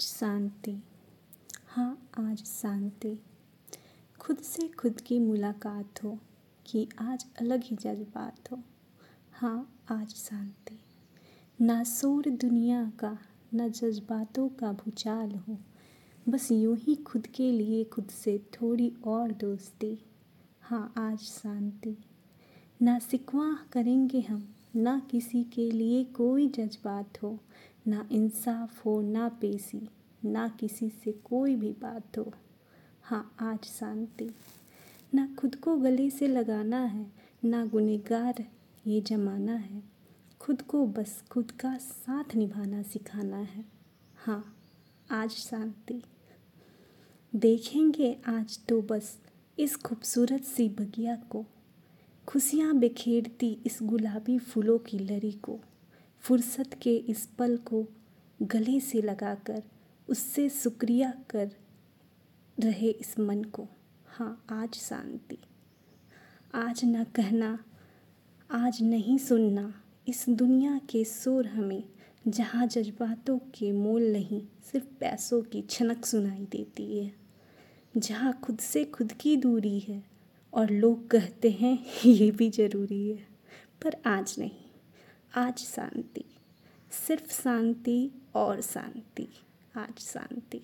आज शांति। हाँ आज शांति। खुद से खुद की मुलाकात हो कि आज अलग ही जज्बात हो। हाँ आज शांति। ना शोर दुनिया का, ना जज्बातों का भूचाल हो। बस यूँ ही खुद के लिए खुद से थोड़ी और दोस्ती। हाँ आज शांति। ना सिकवा करेंगे हम, ना किसी के लिए कोई जज्बात हो। ना इंसाफ हो, ना पेशी, ना किसी से कोई भी बात हो। हाँ आज शांति। ना खुद को गले से लगाना है, ना गुनहगार ये जमाना है। खुद को बस खुद का साथ निभाना सिखाना है। हाँ आज शांति। देखेंगे आज तो बस इस खूबसूरत सी बगिया को। खुशियाँ बिखेरती इस गुलाबी फूलों की लड़ी को। फुर्सत के इस पल को गले से लगाकर, उससे शुक्रिया कर रहे इस मन को। हाँ आज शांति। आज न कहना, आज नहीं सुनना। इस दुनिया के शोर हमें, जहाँ जज्बातों के मोल नहीं, सिर्फ़ पैसों की छनक सुनाई देती है। जहाँ खुद से खुद की दूरी है, और लोग कहते हैं, ये भी ज़रूरी है। पर आज नहीं। आज शांति। सिर्फ़ शांति और शांति। आज शांति।